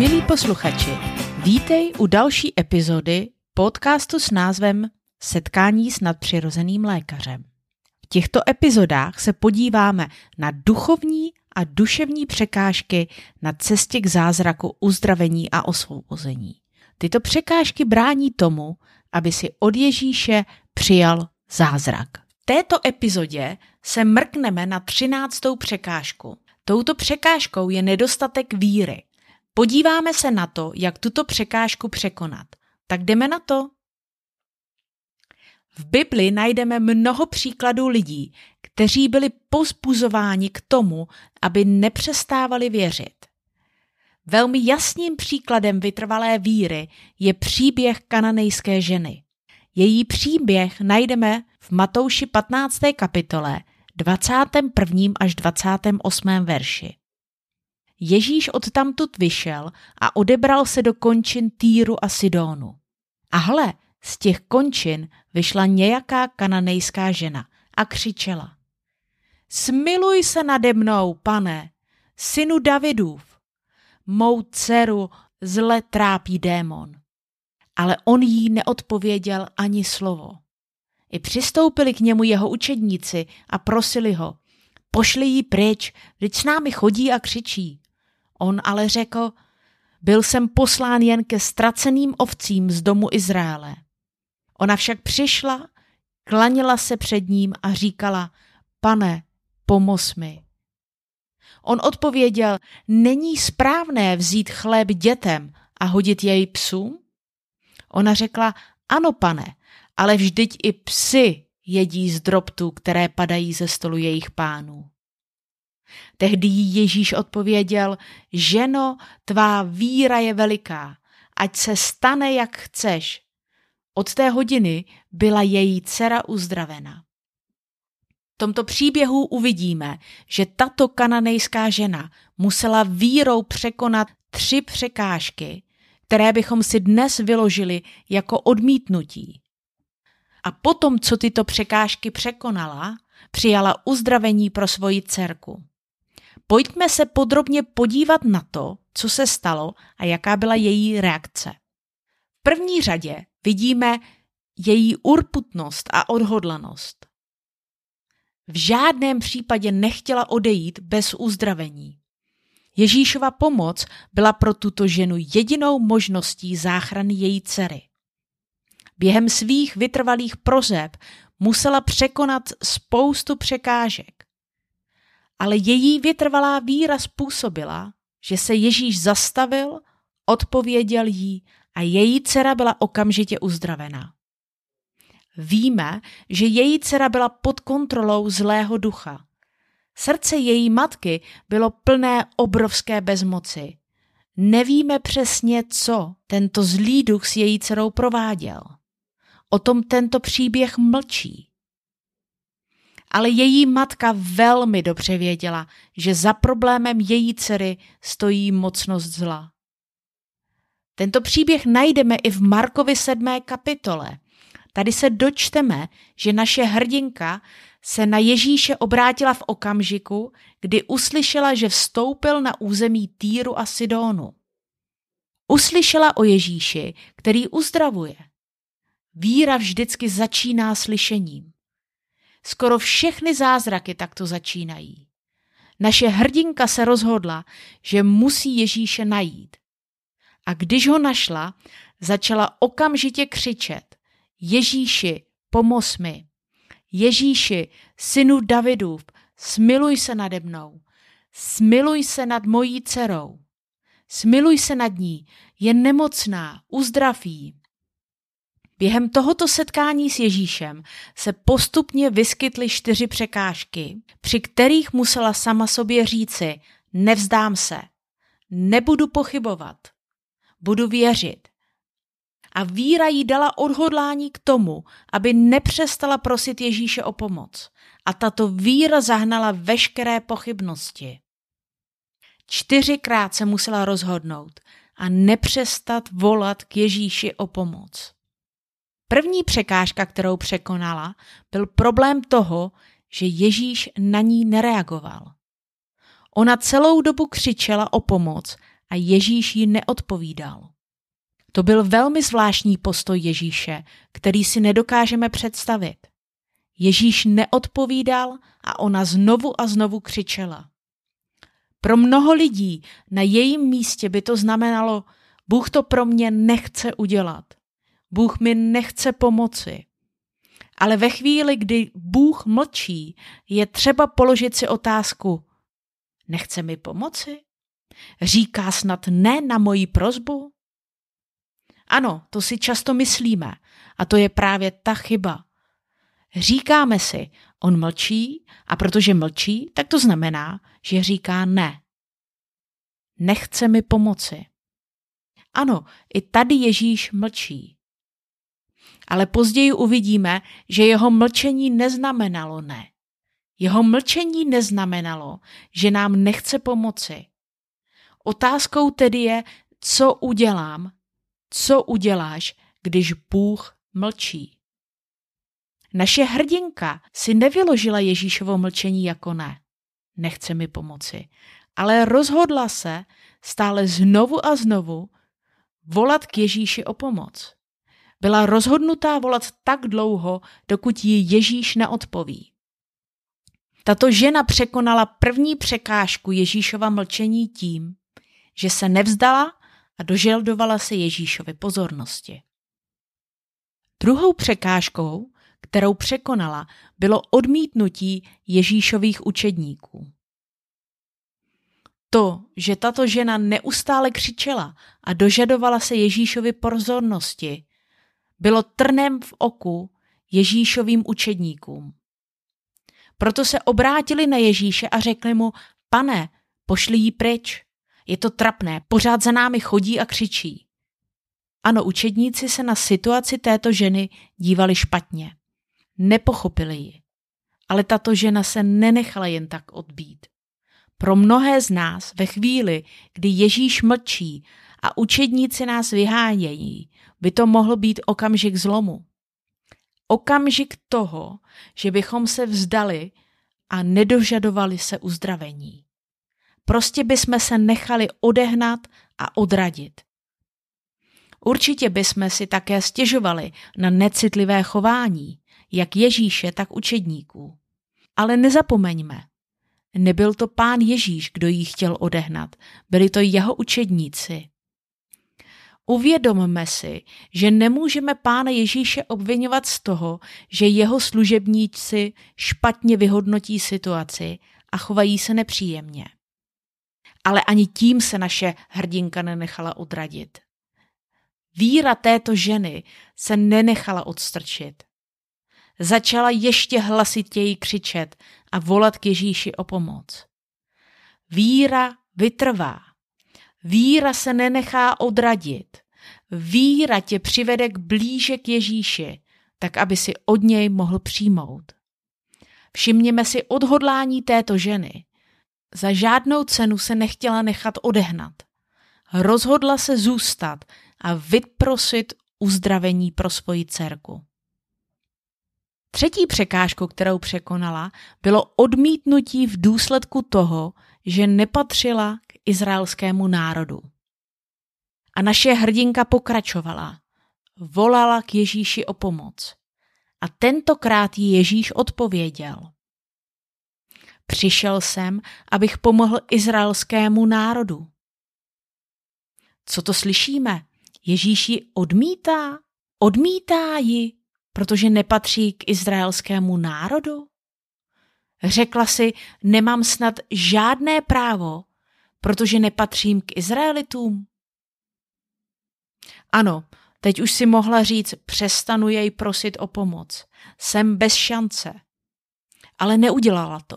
Milí posluchači, vítej u další epizody podcastu s názvem Setkání s nadpřirozeným lékařem. V těchto epizodách se podíváme na duchovní a duševní překážky na cestě k zázraku uzdravení a osvobození. Tyto překážky brání tomu, aby si od Ježíše přijal zázrak. V této epizodě se mrkneme na třináctou překážku. Touto překážkou je nedostatek víry. Podíváme se na to, jak tuto překážku překonat. Tak jdeme na to. V Bibli najdeme mnoho příkladů lidí, kteří byli pozbuzováni k tomu, aby nepřestávali věřit. Velmi jasným příkladem vytrvalé víry je příběh kananejské ženy. Její příběh najdeme v Matouši 15. kapitole 21. až 28. verši. Ježíš odtamtud vyšel a odebral se do končin Týru a Sidónu. A hle, z těch končin vyšla nějaká kananejská žena a křičela. Smiluj se nade mnou, pane, synu Davidův. Mou dceru zle trápí démon. Ale on jí neodpověděl ani slovo. I přistoupili k němu jeho učedníci a prosili ho, pošli jí pryč, vždyť s námi chodí a křičí. On ale řekl, byl jsem poslán jen ke ztraceným ovcím z domu Izraele. Ona však přišla, klanila se před ním a říkala, pane, pomoz mi. On odpověděl, není správné vzít chléb dětem a hodit jej psům? Ona řekla, ano pane, ale vždyť i psy jedí z drobtů, které padají ze stolu jejich pánů. Tehdy jí Ježíš odpověděl, ženo, tvá víra je veliká, ať se stane, jak chceš. Od té hodiny byla její dcera uzdravena. V tomto příběhu uvidíme, že tato kananejská žena musela vírou překonat tři překážky, které bychom si dnes vyložili jako odmítnutí. A potom, co tyto překážky překonala, přijala uzdravení pro svoji dcerku. Pojďme se podrobně podívat na to, co se stalo a jaká byla její reakce. V první řadě vidíme její urputnost a odhodlanost. V žádném případě nechtěla odejít bez uzdravení. Ježíšova pomoc byla pro tuto ženu jedinou možností záchrany její dcery. Během svých vytrvalých prozeb musela překonat spoustu překážek. Ale její vytrvalá víra způsobila, že se Ježíš zastavil, odpověděl jí a její dcera byla okamžitě uzdravena. Víme, že její dcera byla pod kontrolou zlého ducha. Srdce její matky bylo plné obrovské bezmoci. Nevíme přesně, co tento zlý duch s její dcerou prováděl. O tom tento příběh mlčí. Ale její matka velmi dobře věděla, že za problémem její dcery stojí mocnost zla. Tento příběh najdeme i v Markovi 7. kapitole. Tady se dočteme, že naše hrdinka se na Ježíše obrátila v okamžiku, kdy uslyšela, že vstoupil na území Týru a Sidónu. Uslyšela o Ježíši, který uzdravuje. Víra vždycky začíná slyšením. Skoro všechny zázraky takto začínají. Naše hrdinka se rozhodla, že musí Ježíše najít. A když ho našla, začala okamžitě křičet: Ježíši, pomoz mi! Ježíši, synu Davidův, smiluj se nade mnou, smiluj se nad mojí dcerou, smiluj se nad ní, je nemocná, uzdraví. Během tohoto setkání s Ježíšem se postupně vyskytly čtyři překážky, při kterých musela sama sobě říci, nevzdám se, nebudu pochybovat, budu věřit. A víra jí dala odhodlání k tomu, aby nepřestala prosit Ježíše o pomoc. A tato víra zahnala veškeré pochybnosti. Čtyřikrát se musela rozhodnout a nepřestat volat k Ježíši o pomoc. První překážka, kterou překonala, byl problém toho, že Ježíš na ní nereagoval. Ona celou dobu křičela o pomoc a Ježíš jí neodpovídal. To byl velmi zvláštní postoj Ježíše, který si nedokážeme představit. Ježíš neodpovídal a ona znovu a znovu křičela. Pro mnoho lidí na jejím místě by to znamenalo, Bůh to pro mě nechce udělat. Bůh mi nechce pomoci. Ale ve chvíli, kdy Bůh mlčí, je třeba položit si otázku, nechce mi pomoci? Říká snad ne na moji prozbu? Ano, to si často myslíme a to je právě ta chyba. Říkáme si, on mlčí a protože mlčí, tak to znamená, že říká ne. Nechce mi pomoci. Ano, i tady Ježíš mlčí. Ale později uvidíme, že jeho mlčení neznamenalo ne. Jeho mlčení neznamenalo, že nám nechce pomoci. Otázkou tedy je, co udělám, co uděláš, když Bůh mlčí. Naše hrdinka si nevyložila Ježíšovo mlčení jako ne. Nechce mi pomoci. Ale rozhodla se stále znovu a znovu volat k Ježíši o pomoc. Byla rozhodnutá volat tak dlouho, dokud jí Ježíš neodpoví. Tato žena překonala první překážku Ježíšova mlčení tím, že se nevzdala a doželdovala se Ježíšovy pozornosti. Druhou překážkou, kterou překonala, bylo odmítnutí Ježíšových učedníků. To, že tato žena neustále křičela a dožadovala se Ježíšovy pozornosti, bylo trnem v oku Ježíšovým učedníkům. Proto se obrátili na Ježíše a řekli mu, pane, pošli jí pryč. Je to trapné, pořád za námi chodí a křičí. Ano, učedníci se na situaci této ženy dívali špatně. Nepochopili ji. Ale tato žena se nenechala jen tak odbít. Pro mnohé z nás ve chvíli, kdy Ježíš mlčí a učedníci nás vyhánějí, by to mohl být okamžik zlomu. Okamžik toho, že bychom se vzdali a nedožadovali se uzdravení. Prostě bychom se nechali odehnat a odradit. Určitě bychom si také stěžovali na necitlivé chování, jak Ježíše, tak učedníků. Ale nezapomeňme, nebyl to pán Ježíš, kdo jí chtěl odehnat, byli to jeho učedníci. Uvědomme si, že nemůžeme pána Ježíše obvinovat z toho, že jeho služebníci špatně vyhodnotí situaci a chovají se nepříjemně. Ale ani tím se naše hrdinka nenechala odradit. Víra této ženy se nenechala odstrčit. Začala ještě hlasitěji křičet a volat k Ježíši o pomoc. Víra vytrvá. Víra se nenechá odradit. Víra tě přivede k blíže k Ježíši, tak aby si od něj mohl přijmout. Všimněme si odhodlání této ženy. Za žádnou cenu se nechtěla nechat odehnat. Rozhodla se zůstat a vyprosit uzdravení pro svoji dcerku. Třetí překážkou, kterou překonala, bylo odmítnutí v důsledku toho, že nepatřila k izraelskému národu. A naše hrdinka pokračovala. Volala k Ježíši o pomoc. A tentokrát jí Ježíš odpověděl. Přišel jsem, abych pomohl izraelskému národu. Co to slyšíme? Ježíš ji odmítá? Odmítá ji, protože nepatří k izraelskému národu? Řekla si, nemám snad žádné právo, protože nepatřím k Izraelitům? Ano, teď už si mohla říct, přestanu jej prosit o pomoc. Jsem bez šance. Ale neudělala to.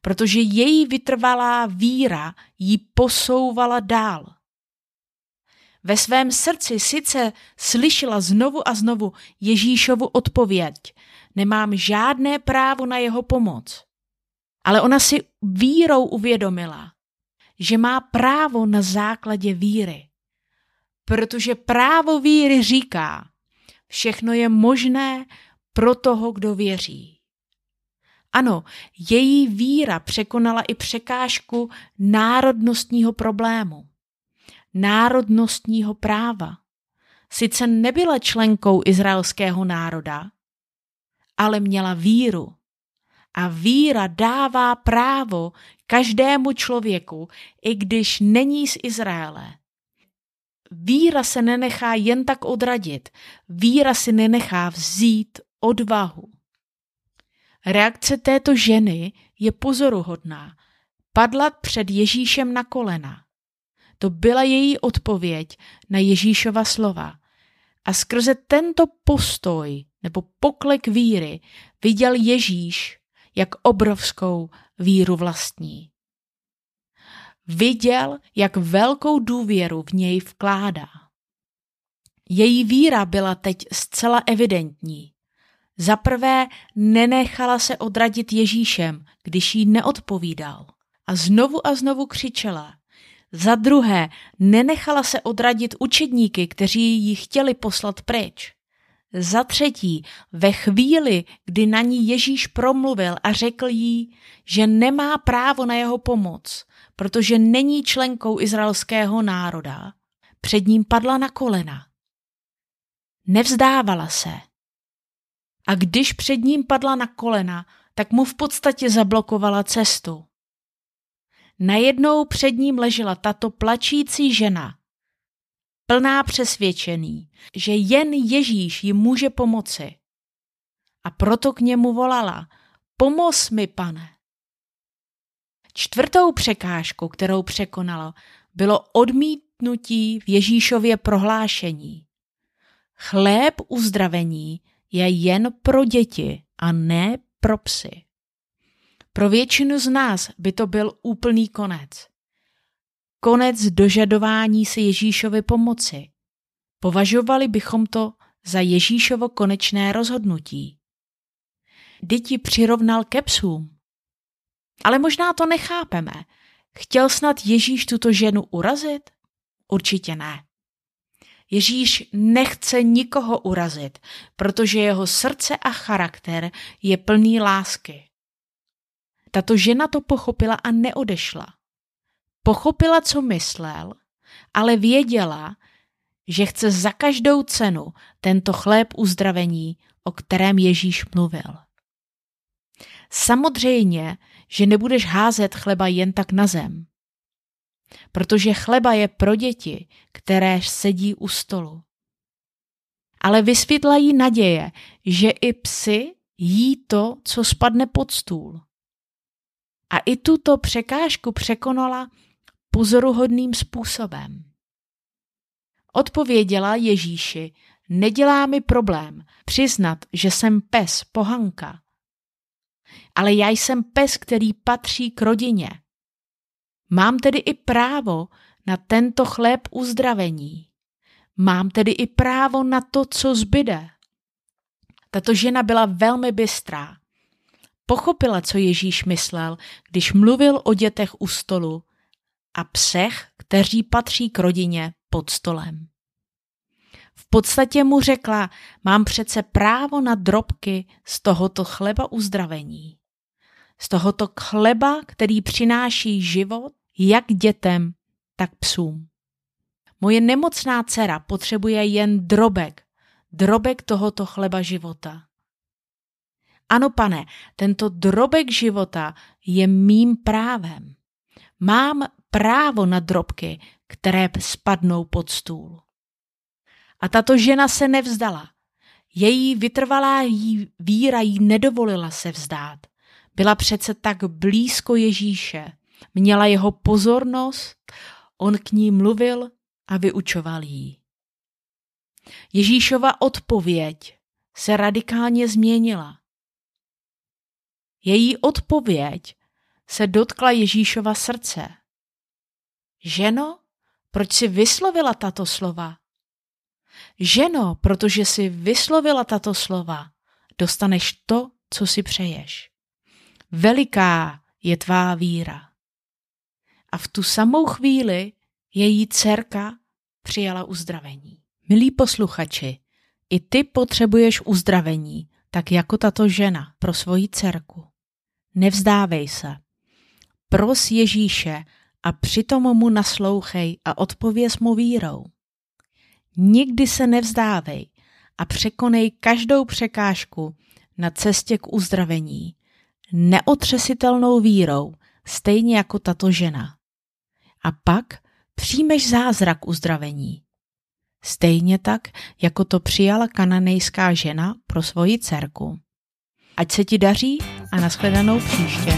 Protože její vytrvalá víra ji posouvala dál. Ve svém srdci sice slyšela znovu a znovu Ježíšovu odpověď. Nemám žádné právo na jeho pomoc. Ale ona si vírou uvědomila, že má právo na základě víry. Protože právo víry říká, všechno je možné pro toho, kdo věří. Ano, její víra překonala i překážku národnostního problému. Národnostního práva. Sice nebyla členkou izraelského národa, ale měla víru. A víra dává právo každému člověku, i když není z Izraele. Víra se nenechá jen tak odradit, víra si nenechá vzít odvahu. Reakce této ženy je pozoruhodná. Padla před Ježíšem na kolena. To byla její odpověď na Ježíšova slova. A skrze tento postoj nebo poklek víry viděl Ježíš, jak obrovskou víru vlastní. Viděl, jak velkou důvěru v něj vkládá. Její víra byla teď zcela evidentní. Za prvé nenechala se odradit Ježíšem, když jí neodpovídal. A znovu a znovu křičela. Za druhé nenechala se odradit učedníky, kteří ji chtěli poslat pryč. Za třetí, ve chvíli, kdy na ní Ježíš promluvil a řekl jí, že nemá právo na jeho pomoc, protože není členkou izraelského národa, před ním padla na kolena. Nevzdávala se. A když před ním padla na kolena, tak mu v podstatě zablokovala cestu. Najednou před ním ležela tato plačící žena, plná přesvědčený, že jen Ježíš jí může pomoci. A proto k němu volala, pomoz mi, pane. Čtvrtou překážkou, kterou překonalo, bylo odmítnutí v Ježíšově prohlášení. Chléb uzdravení je jen pro děti a ne pro psy. Pro většinu z nás by to byl úplný konec. Konec dožadování se Ježíšovy pomoci. Považovali bychom to za Ježíšovo konečné rozhodnutí. Děti přirovnal ke psům. Ale možná to nechápeme. Chtěl snad Ježíš tuto ženu urazit? Určitě ne. Ježíš nechce nikoho urazit, protože jeho srdce a charakter je plný lásky. Tato žena to pochopila a neodešla. Pochopila, co myslel, ale věděla, že chce za každou cenu tento chléb uzdravení, o kterém Ježíš mluvil. Samozřejmě, že nebudeš házet chleba jen tak na zem, protože chleba je pro děti, které sedí u stolu. Ale vysvětla jí naděje, že i psy jí to, co spadne pod stůl. A i tuto překážku překonala pozoruhodným způsobem. Odpověděla Ježíši, nedělá mi problém přiznat, že jsem pes pohanka. Ale já jsem pes, který patří k rodině. Mám tedy i právo na tento chléb uzdravení. Mám tedy i právo na to, co zbyde. Tato žena byla velmi bystrá. Pochopila, co Ježíš myslel, když mluvil o dětech u stolu a psech, kteří patří k rodině pod stolem. V podstatě mu řekla, mám přece právo na drobky z tohoto chleba uzdravení. Z tohoto chleba, který přináší život jak dětem, tak psům. Moje nemocná dcera potřebuje jen drobek, drobek tohoto chleba života. Ano, pane, tento drobek života je mým právem. Mám právo na drobky, které spadnou pod stůl. A tato žena se nevzdala. Její vytrvalá jí víra jí nedovolila se vzdát. Byla přece tak blízko Ježíše. Měla jeho pozornost, on k ní mluvil a vyučoval jí. Ježíšova odpověď se radikálně změnila. Její odpověď se dotkla Ježíšova srdce. Ženo, proč si vyslovila tato slova? Ženo, protože si vyslovila tato slova, dostaneš to, co si přeješ. Veliká je tvá víra. A v tu samou chvíli její dcerka přijala uzdravení. Milí posluchači, i ty potřebuješ uzdravení, tak jako tato žena pro svoji dcerku. Nevzdávej se. Pros Ježíše, a přitom mu naslouchej a odpověz mu vírou. Nikdy se nevzdávej a překonej každou překážku na cestě k uzdravení, neotřesitelnou vírou, stejně jako tato žena. A pak přijmeš zázrak uzdravení. Stejně tak, jako to přijala kananejská žena pro svoji dcerku. Ať se ti daří a nashledanou příště.